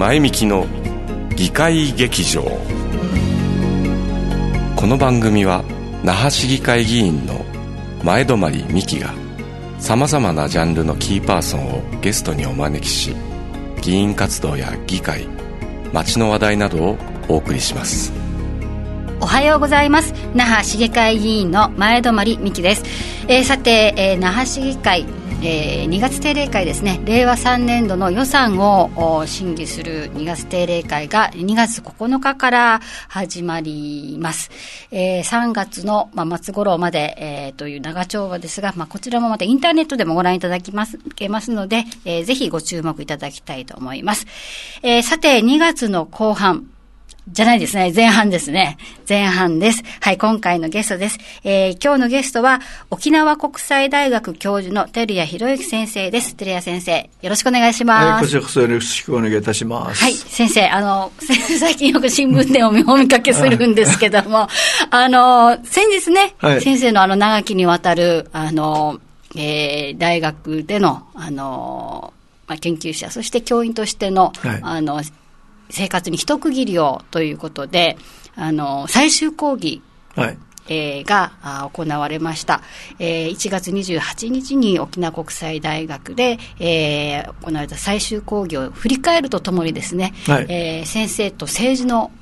前向きの議会劇場。この番組は那覇市議会議員の前泊美樹がさまざまなジャンルのキーパーソンをゲストにお招きし議員活動や議会街の話題などをお送りします。おはようございます。那覇市議会議員の前泊美樹です、えー、さて、えー、那覇市議会えー、2月定例会ですね。令和3年度の予算を審議する2月定例会が2月9日から始まります、えー、3月の、まあ、末頃まで、えー、という長丁場ですが、まあ、こちらもまたインターネットでもご覧いただきますけますので、えー、ぜひご注目いただきたいと思います、えー、さて2月の後半。じゃないですね。前半ですね。前半です。はい、今回のゲストです。えー、今日のゲストは、沖縄国際大学教授の照屋博之先生です。照屋先生、よろしくお願いします。はい、こちらこそよろしくお願いいたします。はい、先生、あの、最近よく新聞でお 見かけするんですけども、あの、先日ね、はい、先生のあの、長きにわたる、あの、えー、大学での、あの、まあ、研究者、そして教員としての、はい、あの、生活に一区切りをということで、あの、最終講義、はい。えー、が行われました、えー、1月28日に沖縄国際大学で、えー、行われた最終講義を振り返るとともにですね、はい、えー、先生と政治の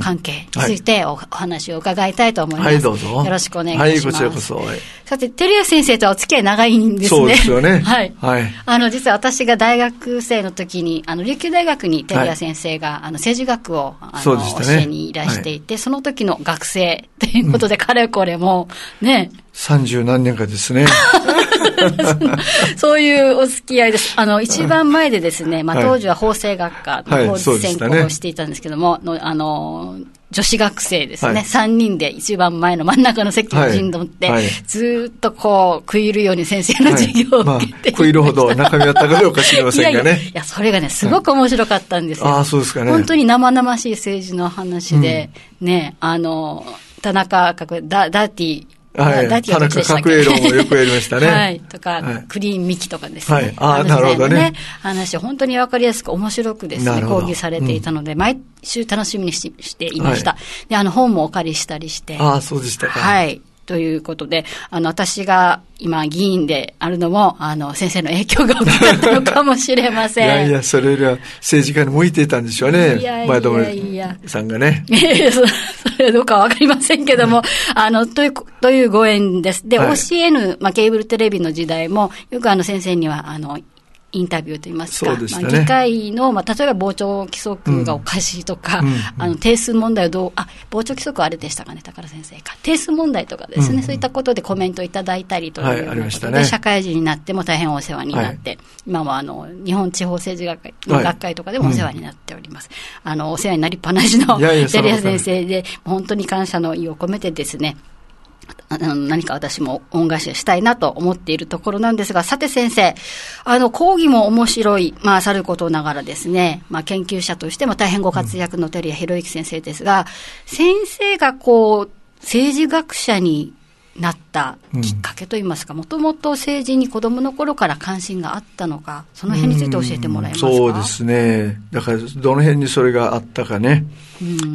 関係についてお,、話を伺いたいと思います。はい、どうぞ。よろしくお願いします。はい、こちらこそ。さて、照屋先生とはお付き合い長いんですね。そうですよね。はい。はい。あの、実は私が大学生の時に、あの、琉球大学に照屋先生が、はい、あの、政治学を、あの、ね、教えにいらしていて、はい、その時の学生ということで、かれこれも、ね。三十何年かですね。そういうお付き合いです。あの、一番前でですね、まあ、当時は法政学科の法律専攻をしていたんですけども、のあの、女子学生ですね、はい、3人で一番前の真ん中の席に陣取って、はいはい、ずっとこう、食い入るように先生の授業を受けて、まあ、食いるほど中身あったかどうか知りませんがね。いやいや、それがね、すごく面白かったんですよ。ああ、そうですかね。本当に生々しい政治の話で、うん、ね、あの、田中角、ダダーティー、はい。田中角栄論をよくやりましたね。はい。とか、はい、クリーンミキとかですね。はい。ああ、なるほどね。話、本当にわかりやすく面白くですね、講義されていたので、うん、毎週楽しみにししていました。はい、で、あの、本もお借りしたりして。ああ、そうでしたか。はい。ということで、あの、私が今議員であるのも、あの、先生の影響が大きかったのかもしれません。いやいや、それよりは政治家に向いていたんでしょうね。いやいやいや。さんがね。そそれはどうかわかりませんけども、あの、という、というご縁です。で、はい、OCN、まあ、ケーブルテレビの時代も、よくあの先生には、あの、インタビューといいますか、ね、まあ、議会の、まあ、例えば傍聴規則がおかしいとか、うんあの定数問題をどう、あ傍聴規則あれでしたかね、宝先生か、定数問題とかですね、うん、そういったことでコメントいただいたりというようなことで、はいね、社会人になっても大変お世話になって、はい、今はあの日本地方政治学会の学会とかでもお世話になっております。はいうん、あのお世話になりっぱなしのテレア先生で、本当に感謝の意を込めてですね、あの何か私も恩返ししたいなと思っているところなんですが、さて先生、あの、講義も面白い、まあ、さることながらですね、まあ、研究者としても大変ご活躍の照屋博之先生ですが、先生がこう、政治学者になったきっかけといいますか、もともと政治に子どもの頃から関心があったのか、その辺について教えてもらえますか、うそうですね、だからどの辺にそれがあったかね、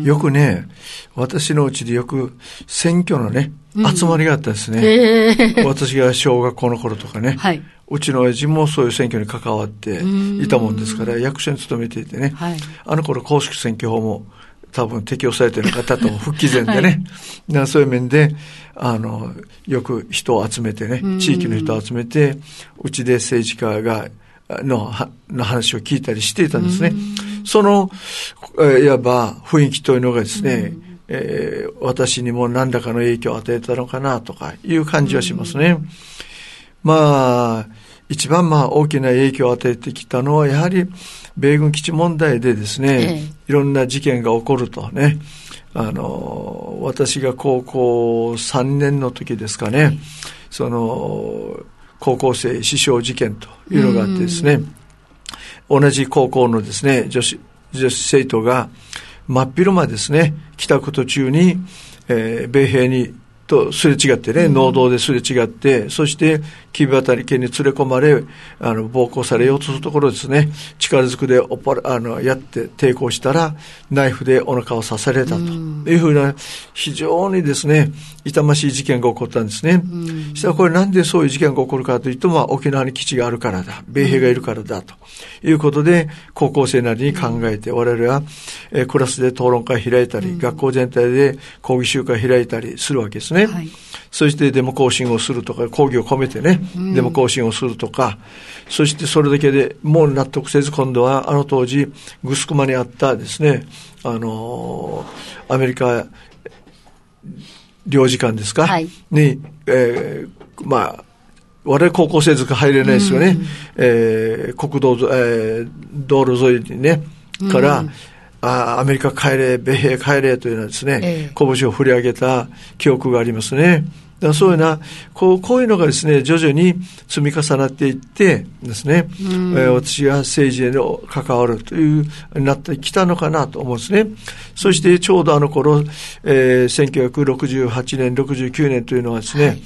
よくね、私のうちでよく選挙のね、集まりがあったですね、えー、私が小学校の頃とかね。はい。うちの親父もそういう選挙に関わっていたもんですから、役所に勤めていてね、はい、あの頃公式選挙法も多分適用されてる方と復帰前でね、はい、そういう面で、あの、よく人を集めてね、地域の人を集めて、うちで政治家が、のの話を聞いたりしていたんですね。その、いわば雰囲気というのがですね、えー、私にも何らかの影響を与えたのかなとかいう感じはしますね。まあ、一番まあ大きな影響を与えてきたのは、やはり米軍基地問題でですね、いろんな事件が起こるとね、あの、私が高校3年の時ですかね、その、高校生死傷事件というのがあってですね、同じ高校のですね、女子、女子生徒が真っ昼間ですね、帰宅途中に、えー、米兵にとすれ違ってね、農道ですれ違って、そして木渡り家に連れ込まれ、あの、暴行されようとするところですね、力ずくでおっぱあの、やって抵抗したら、ナイフでお腹を刺されたと。いうふうな、非常にですね、痛ましい事件が起こったんですね。したらこれなんでそういう事件が起こるかというと、まあ、沖縄に基地があるからだ、米兵がいるからだ、ということで、高校生なりに考えて、我々は、えー、クラスで討論会開いたり、学校全体で講義集会開いたりするわけですね。はい、そしてデモ行進をするとか、講義を込めてね、デモ行進をするとか、そしてそれだけでもう納得せず、今度はあの当時、グスクマにあったですね、あのアメリカ領事館ですか、はい、に、えー、まあ、我々高校生ずか入れないですよね。うん、えー、国道、えー、道路沿いにね、から、うん、あアメリカ帰れ、米兵帰れというのはですね、えー、拳を振り上げた記憶がありますね。だそういうな、こう、こういうのがですね、徐々に積み重なっていってですね、うん、えー、私が政治への関わるという、なってきたのかなと思うんですね。そしてちょうどあの頃、えー、1968年、69年というのはですね、はい、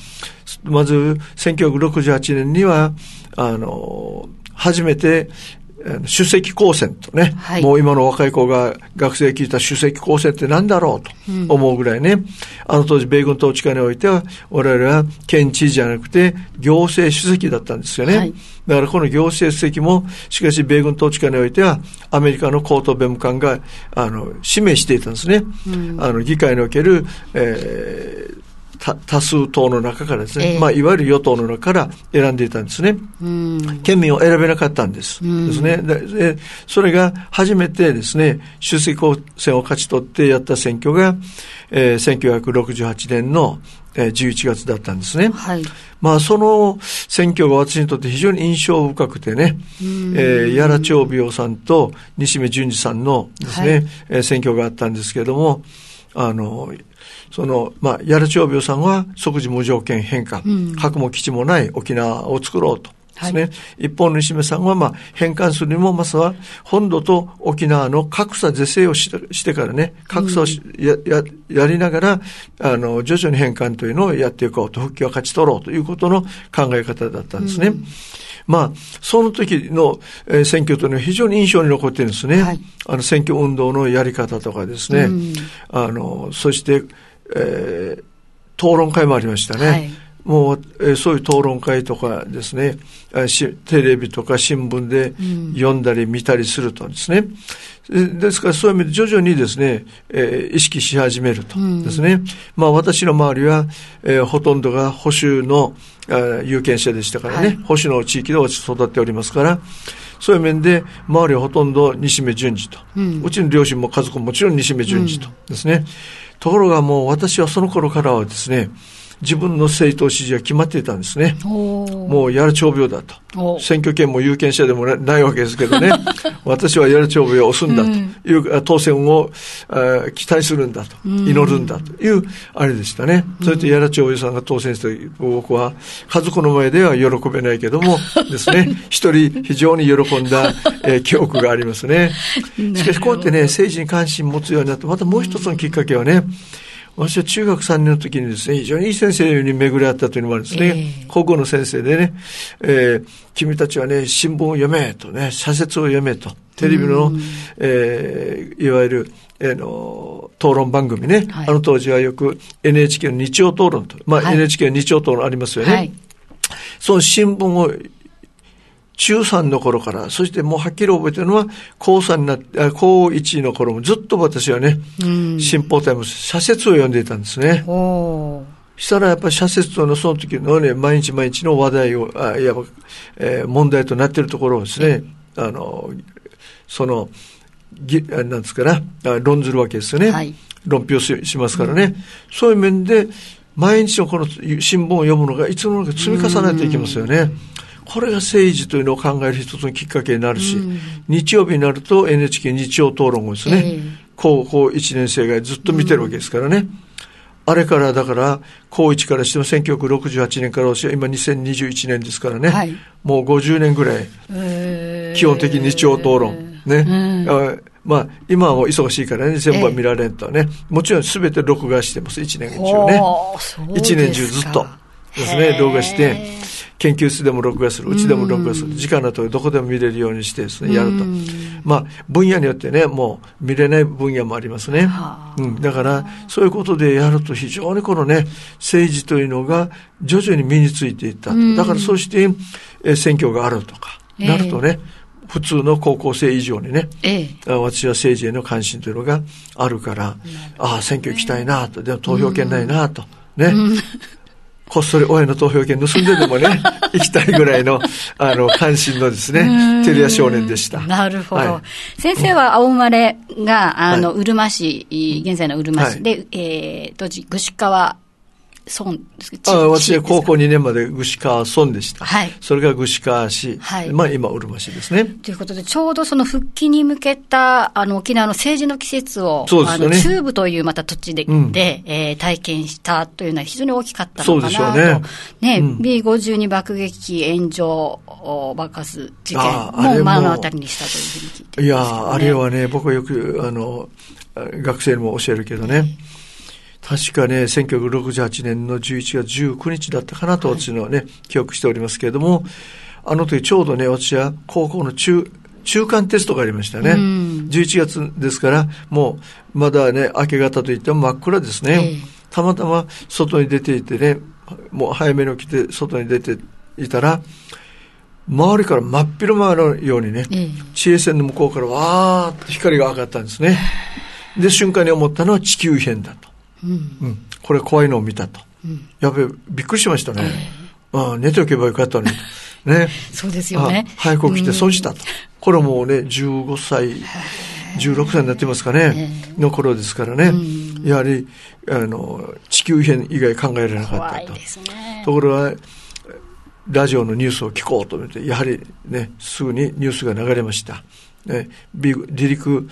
まず1968年には、あの、初めて、首席高専とね、はい、もう今の若い子が学生聞いた首席高専って何だろうと思うぐらいね、うん、あの当時米軍統治下においては、我々は県知事じゃなくて行政主席だったんですよね。はい、だからこの行政主席も、しかし米軍統治下においては、アメリカの高等弁務官が、あの、指名していたんですね。うん、あの、議会における、えー、多数党の中からですね、えー、まあ、いわゆる与党の中から選んでいたんですね。県民を選べなかったんです。ですね。で、それが初めてですね、出席公選を勝ち取ってやった選挙が、えー、1968年の11月だったんですね。はい。まあ、その選挙が私にとって非常に印象深くてね、えー、矢良長美夫さんと西目淳二さんのですね、はい、選挙があったんですけれども、あの、その、まあ、やる長病さんは即時無条件返還、うん、核も基地もない沖縄を作ろうと。ですね。はい、一方の西目さんは、まあ、返還するにも、まずは、本土と沖縄の格差是正をしてしてからね、格差をやややりながら、あの、徐々に返還というのをやっていこうと、復帰を勝ち取ろうということの考え方だったんですね。うんまあ、その時の、えー、選挙というのは非常に印象に残ってるんですね。はい、あの、選挙運動のやり方とかですね。うん、あの、そして、えー、討論会もありましたね。はいもう、えー、そういう討論会とかですね、テレビとか新聞で読んだり見たりするとですね、うん、ですからそういう意味で徐々にですね、えー、意識し始めるとですね、うん、まあ私の周りは、えー、ほとんどが保守の有権者でしたからね、はい、保守の地域で育っておりますから、そういう面で、周りはほとんど西目淳二と、うん、うちの両親も家族ももちろん西目淳二とですね、ところがもう私はその頃からはですね、自分の政党支持は決まっていたんですね。もうやる長病だと。選挙権も有権者でもないわけですけどね。私はやる長病を押すんだという、うん、当選を期待するんだと、祈るんだという、あれでしたね。それとやら長病さんが当選した僕は、家族の前では喜べないけども ですね、一人非常に喜んだ、えー、記憶がありますね。しかしこうやってね、政治に関心持つようになって、またもう一つのきっかけはね、私は中学3年の時にですね、非常にいい先生に巡り合ったというのもあるんですね。えー、高校の先生でね、えー、君たちはね、新聞を読めとね、社説を読めと。テレビの、えー、いわゆる、えー、の討論番組ね、はい、あの当時はよく NHK の日曜討論と、まあ、はい、NHK の日曜討論ありますよね。はい、その新聞を中3の頃から、そしてもうはっきり覚えてるのは、高3になって、高1の頃もずっと私はね、新報タイム社説を読んでいたんですね。したらやっぱり社説のその時のね、毎日毎日の話題を、あいわば、えー、問題となっているところをですね、あの、その、ぎなんですかな、論ずるわけですよね。はい、論評しますからね、うん。そういう面で、毎日のこの新聞を読むのがいつの間にか積み重ねていきますよね。これが政治というのを考える一つのきっかけになるし、うん、日曜日になると NHK 日曜討論をですね、えー、高校1年生がずっと見てるわけですからね。うん、あれからだから、高1からしても1968年から今2021年ですからね、はい、もう50年ぐらい、基本的に日曜討論、ね、まあ、今は忙しいからね、全部は見られんとね。もちろん全て録画してます、1年中ね。1年中ずっと。ですね、動画して、研究室でも録画する、うちでも録画する、時間だとどこでも見れるようにしてですね、やると。まあ、分野によってね、もう見れない分野もありますね。うん、だから、そういうことでやると非常にこのね、政治というのが徐々に身についていったと。だからそうして、え選挙があるとか、なるとね、普通の高校生以上にね、ええ、私は政治への関心というのがあるから、ああ、選挙行きたいなと、でも投票権ないなと、ね、こっそり親の投票権盗んででもね、行きたいぐらいの、あの、関心のですね、テレア少年でした。なるほど。はい、先生は青生まれが、あの、うるま市、現在のうるま市。で、はい、えー、当時、串川村ですけど。あ私は高校2年まで串川村でした。はい。それが串川市。はい。まあ今、うるま市ですね。ということで、ちょうどその復帰に向けた、あの、沖縄の政治の季節を、そうですね。あの、中部というまた土地で、うん、で、えー、体験したというのは非常に大きかったのかなと。そうでしょうね。ね、うん、B52 爆撃炎上爆発事件も目の当たりにしたというふうに聞いて、ね、いやあれはね、僕はよく、あの、学生にも教えるけどね、確かね、1968年の11月19日だったかなと私のね、はい、記憶しておりますけれども、あの時ちょうどね、私は高校の中、中間テストがありましたね。うん、11月ですから、もうまだね、明け方といっても真っ暗ですね。えー、たまたま外に出ていてね、もう早めに起きて外に出ていたら、周りから真っ昼間のようにね、えー、地平線の向こうからわーっと光が上がったんですね。で、瞬間に思ったのは地球異変だと。うん、これ怖いのを見たと。うん、やべえ、びっくりしましたね。えー、あ寝ておけばよかったのに。ね。そうですよね。早く起きて損したと。これもうね、15歳、16歳になってますかね、の頃ですからね。やはり、あの、地球異変以外考えられなかったと。ね、ところが、ラジオのニュースを聞こうと思って、やはりね、すぐにニュースが流れました。ね、B、離陸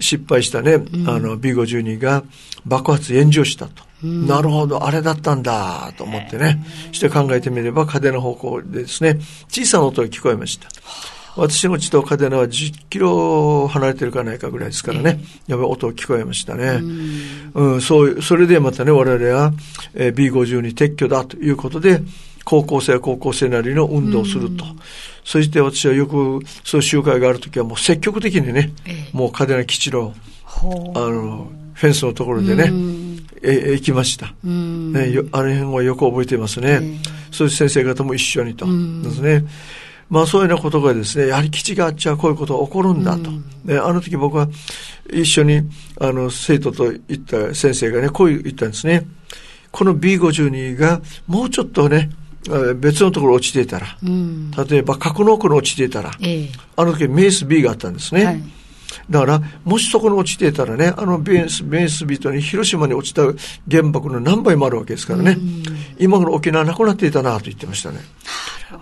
失敗したね、うん、あの B52 が爆発炎上したと。うん、なるほど、あれだったんだと思ってね、して考えてみれば、嘉手納方向でですね、小さな音が聞こえました。私の家と嘉手納は10キロ離れてるかないかぐらいですからね、やっぱり音が聞こえましたね。うん、うん、そう、それでまたね、我々は、えー、B52 撤去だということで、高校生は高校生なりの運動をすると。そして私はよくそういう集会があるときはもう積極的にね、ええ、もう嘉手納基地の、あの、フェンスのところでね、え、行きました。ね、あの辺はよく覚えていますね。え、そういう先生方も一緒にと。ですね。まあそういうようなことがですね、やはり基地があっちゃこういうことが起こるんだと。であの時僕は一緒にあの生徒と行った先生がね、こう言ったんですね。この B52 がもうちょっとね、別のところ落ちていたら、うん、例えば格納庫に落ちていたら、ええ、あの時メース B があったんですね。はい、だから、もしそこに落ちていたらね、あのメースメース B とに広島に落ちた原爆の何倍もあるわけですからね、うん、今頃沖縄なくなっていたなと言ってましたね。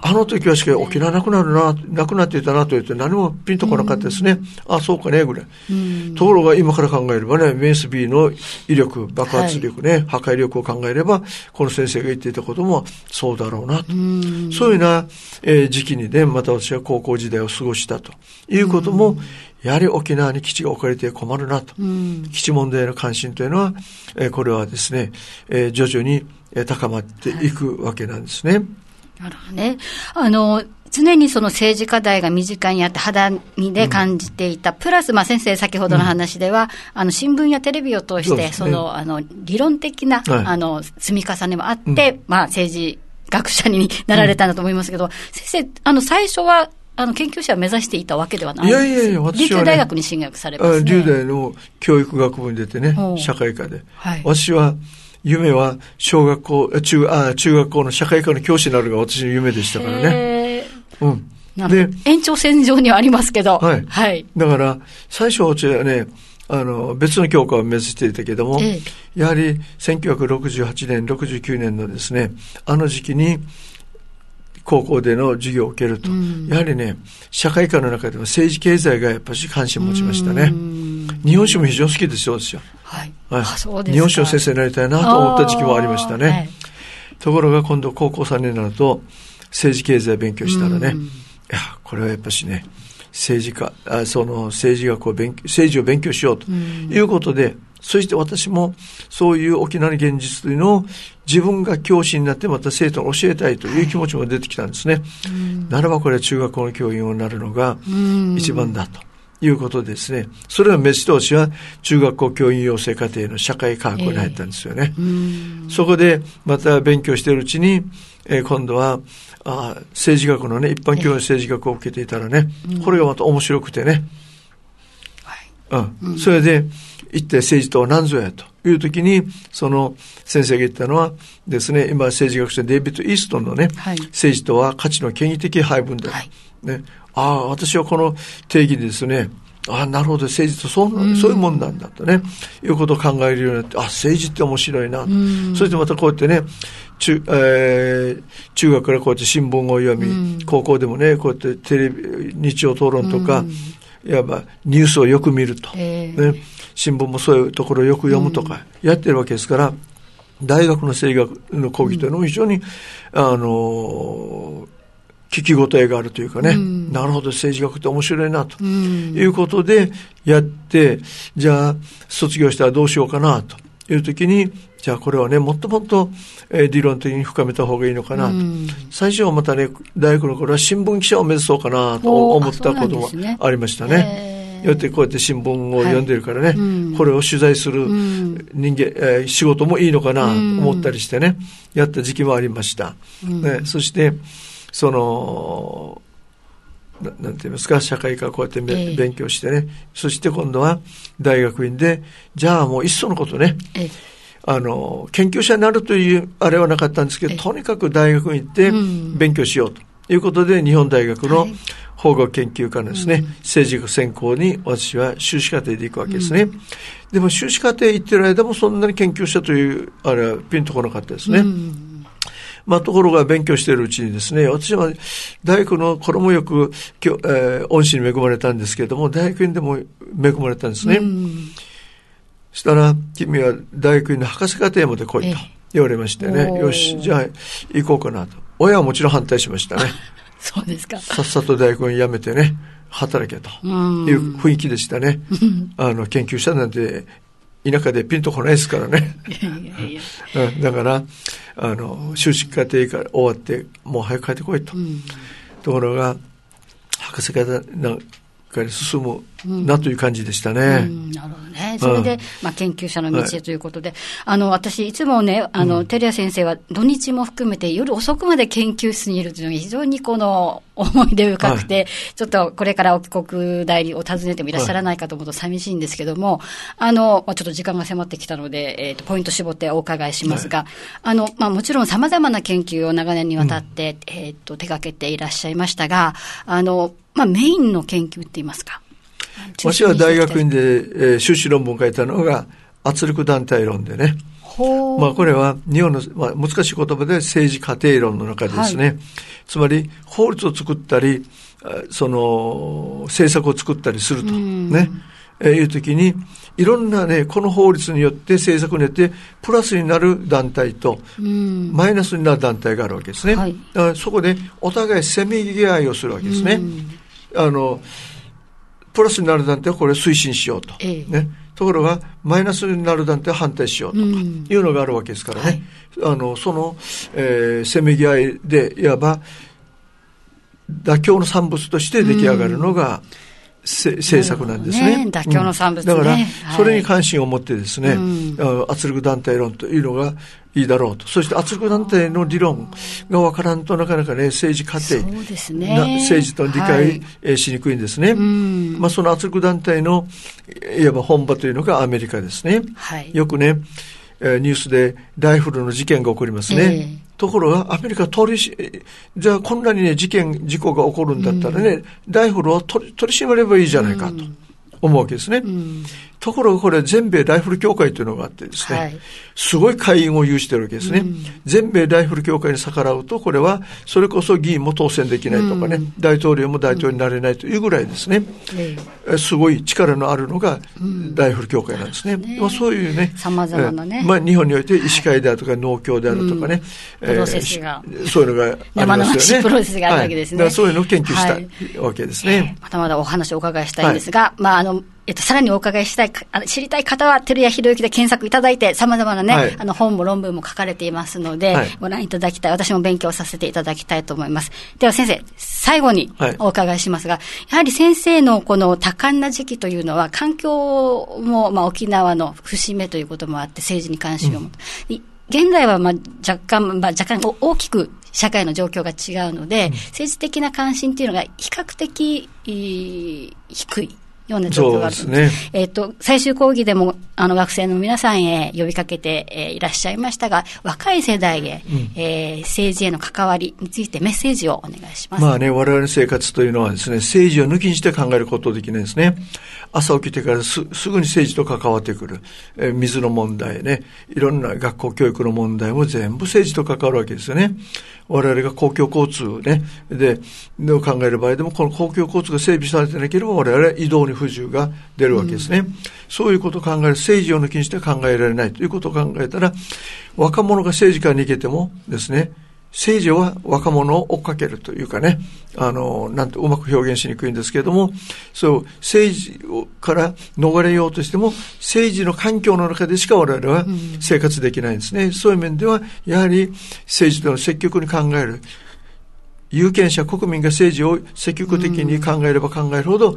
あの時はしか沖縄なくなるな、なくなっていたなと言って何もピンとこなかったですね。うん、あ、そうかね、ぐらい、うん。ところが今から考えればね、メンス B の威力、爆発力ね、はい、破壊力を考えれば、この先生が言っていたこともそうだろうなと。うん、そういうような、えー、時期にね、また私は高校時代を過ごしたということも、やはり沖縄に基地が置かれて困るなと。基地問題への関心というのは、えー、これはですね、えー、徐々に高まっていくわけなんですね。はい。なるほどね。あの、常にその政治課題が身近にあって肌身で感じていた、うん、プラス、まあ、先生先ほどの話では、うん、あの、新聞やテレビを通して、そ、ね,、の、あの、理論的な、はい、あの、積み重ねもあって、うん、まあ、政治学者になられたんだと思いますけど、先生、あの、最初は、あの、研究者を目指していたわけではないですいやいやいや、私は、ね、琉球大学に進学されます、ね、琉大の教育学部に出てね、社会科で。はい、私は、夢は小学校、中、あ中学校の社会科の教師になるが私の夢でしたからね。うん。で、延長線上にはありますけど。はい。はい。だから、最初はね、あの、別の教科を目指していたけども、ええ、やはり1968年、69年のですね、あの時期に、高校での授業を受けると、うん、やはりね、社会科の中でも政治経済がやっぱり関心を持ちましたね。日本史も非常に好きですよ、私は。はい。はい、日本史の先生になりたいなと思った時期もありましたね。はい、ところが今度高校3年になると、政治経済勉強したらね、いや、これはやっぱしね、政治家、あその政治学を勉強、政治を勉強しようということで、うん、そして私もそういう沖縄の現実というのを自分が教師になってまた生徒に教えたいという気持ちも出てきたんですね。はい、ならばこれは中学校の教員をなるのが一番だと。いうことですね。それは飯通しは中学校教員養成課程の社会科学に入ったんですよね。えー、そこでまた勉強しているうちに、えー、今度はあ政治学のね、一般教養政治学を受けていたらね、えー、これがまた面白くてね。はい、うん。それで、行って政治とは何ぞやという時に、その先生が言ったのはですね、今政治学者デイビッド・イーストンのね、はい、政治とは価値の権威的配分で、はい、ね、ああ、私はこの定義でですね、ああ、なるほど、政治とそう,、そういうもんなんだとね、いうことを考えるようになって、あ政治って面白いな。そしてまたこうやってね、中、えー、中学からこうやって新聞を読み、高校でもね、こうやってテレビ、日曜討論とか、いわばニュースをよく見ると、ね、新聞もそういうところをよく読むとか、やってるわけですから、大学の政学の講義というのも非常に、あの、聞き応えがあるというかね、うん、なるほど、政治学って面白いな、と。いうことでやって、じゃあ、卒業したらどうしようかな、という時に、じゃあこれはね、もっともっと、えー、理論的に深めた方がいいのかな。と。うん、最初はまたね、大学の頃は新聞記者を目指そうかなと思ったことがありましたね。よってこうやって新聞を読んでるからね、はい。うん、これを取材する人間、えー、仕事もいいのかなと思ったりしてね、やった時期もありました。ね、そして、そのななんて言いますか社会科こうやって、えー、勉強してね。そして今度は大学院でじゃあもういっそのことね、えー、あの研究者になるというあれはなかったんですけど、えー、とにかく大学に行って勉強しようということで、日本大学の法学研究科のですね、はい、政治学専攻に私は修士課程で行くわけですね。うん、でも修士課程行ってる間もそんなに研究者というあれはピンとこなかったですね。うん。まあ、ところが勉強しているうちにですね、私は大学の頃もよく、えー、恩師に恵まれたんですけれども、大学院でも恵まれたんですね。そしたら、君は大学院の博士課程まで来いと言われましてね、よし、じゃあ行こうかなと。親はもちろん反対しましたね。そうですか。さっさと大学院辞めてね、働けという雰囲気でしたね。あの、研究者なんて田舎でピンとこないですからね。だから、あの、修士課程から終わって、もう早く帰ってこいと。うん、ところが、博士課なんかに進むなという感じでしたね。うん、なるほどね。それで、まあ、研究者の道へということで、はい、あの、私、いつもね、あの、照屋先生は土日も含めて夜遅くまで研究室にいるというのが非常にこの、思い出深くて、はい、ちょっとこれから帰国代理を訪ねてもいらっしゃらないかと思うと寂しいんですけども、はい、あの、まあ、ちょっと時間が迫ってきたので、えっ、ー、と、ポイント絞ってお伺いしますが、あの、まあ、もちろん様々な研究を長年にわたって、うん、えっ、ー、と、手掛けていらっしゃいましたが、あの、まあ、メインの研究って言いますか、私は大学院で、えー、修士論文を書いたのが圧力団体論でね。まあこれは日本の、まあ、難しい言葉で政治家庭論の中でですね、はい、つまり法律を作ったり、その政策を作ったりすると、ね、えー、いう時に、いろんなね、この法律によって政策によってプラスになる団体と、マイナスになる団体があるわけですね。はい、だからそこでお互いせめぎ合いをするわけですね。あの、プラスになる団体はこれ推進しようと。ええ、ね。ところが、マイナスになる団体は反対しようというのがあるわけですからね。うんはい、あの、その、えー、せめぎ合いで、いわば、妥協の産物として出来上がるのが、うん政策なんですね。ね。妥協の産物、ね。うん、だから、それに関心を持ってですね、はい、圧力団体論というのがいいだろうと。そして圧力団体の理論がわからんとなかなかね、政治過程、ね、政治と理解、はい、しにくいんですね。まあ、その圧力団体の、いわば本場というのがアメリカですね。はい、よくね、ニュースでライフルの事件が起こりますね。えーところが、アメリカ取りし、じゃあこんなにね、事件、事故が起こるんだったらね、うん、ライフルを取り取り締まればいいじゃないかと思うわけですね。うん、ところがこれ全米ライフル協会というのがあってですね、はい、すごい会員を有してるわけですね、うん、全米ライフル協会に逆らうと、これはそれこそ議員も当選できないとかね、うん、大統領も大統領になれないというぐらいですね、うん、すごい力のあるのがライフル協会なんですね。まあ、そういうね、様々なね、まあ、日本において医師会であるとか農協であるとかね、プロセスが、そういうのがありますよね。プロセスがあるわけですね。はい、そういうのを研究した、わけですね。まだまだお話をお伺いしたいんですが、はい、まあ、あの、えっと、さらにお伺いしたい、あの知りたい方は、照屋博之で検索いただいて、様々なね、はい、あの、本も論文も書かれていますので、はい、ご覧いただきたい。私も勉強させていただきたいと思います。では先生、最後にお伺いしますが、はい、やはり先生のこの多感な時期というのは、環境も、まあ、沖縄の節目ということもあって、政治に関心を持って、うん、現在は、まあ、若干、まあ、若干大きく社会の状況が違うので、うん、政治的な関心っていうのが比較的、低い。ような状況があるんです。えっ、と、最終講義でも、あの、学生の皆さんへ呼びかけて、えー、いらっしゃいましたが、若い世代へ、うん、えー、政治への関わりについてメッセージをお願いします。まあね、我々の生活というのはですね、政治を抜きにして考えることできないですね。朝起きてからすすぐに政治と関わってくる。えー、水の問題ね、いろんな学校教育の問題も全部政治と関わるわけですよね。我々が公共交通ね、で、を考える場合でも、この公共交通が整備されてなければ、我々は移動に不自由が出るわけですね。うん、そういうことを考える、政治を抜きにして考えられないということを考えたら、若者が政治家に行けてもですね、政治は若者を追っかけるというかね、あの、なんてうまく表現しにくいんですけれども、そう、政治から逃れようとしても、政治の環境の中でしか我々は生活できないんですね。うん、そういう面では、やはり政治というのを積極に考える。有権者、国民が政治を積極的に考えれば考えるほど、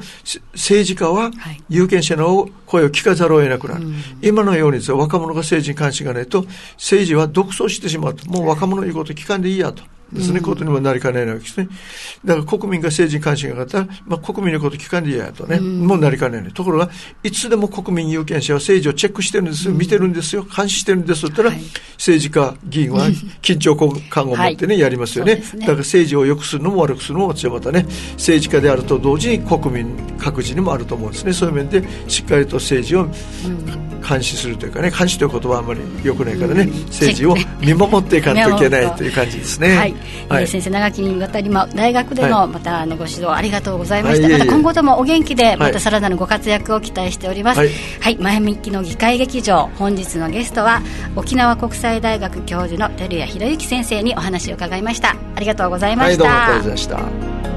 政治家は有権者の声を聞かざるを得なくなる。今のように若者が政治に関心がないと、政治は独走してしまうと。もう若者の言うこと聞かんでいいやと。ですね、ことにもなりかねないわけですね。だから国民が政治に関心があったら、まあ、国民のこと聞かんでいいやとね、もうなりかねない。ところが、いつでも国民有権者は政治をチェックしてるんですよ、見てるんですよ、監視してるんですと言ったら、はい、政治家、議員は 緊張感を持ってね、やりますよね。ね。だから政治を良くするのも悪くするのも私はまたね、政治家であると同時に国民各自にもあると思うんですね。そういう面で、しっかりと政治を監視するというかね、監視という言葉はあんまり良くないからね、政治を見守っていかないといけないという感じですね。はい。はい、先生長きにわたり、ま、大学でのまたあのご指導ありがとうございました、また今後ともお元気でまたさらなるご活躍を期待しております。はい、はい、前向きの議会劇場本日のゲストは沖縄国際大学教授の照屋博之先生にお話を伺いました。ありがとうございました、はい、どうもありがとうございました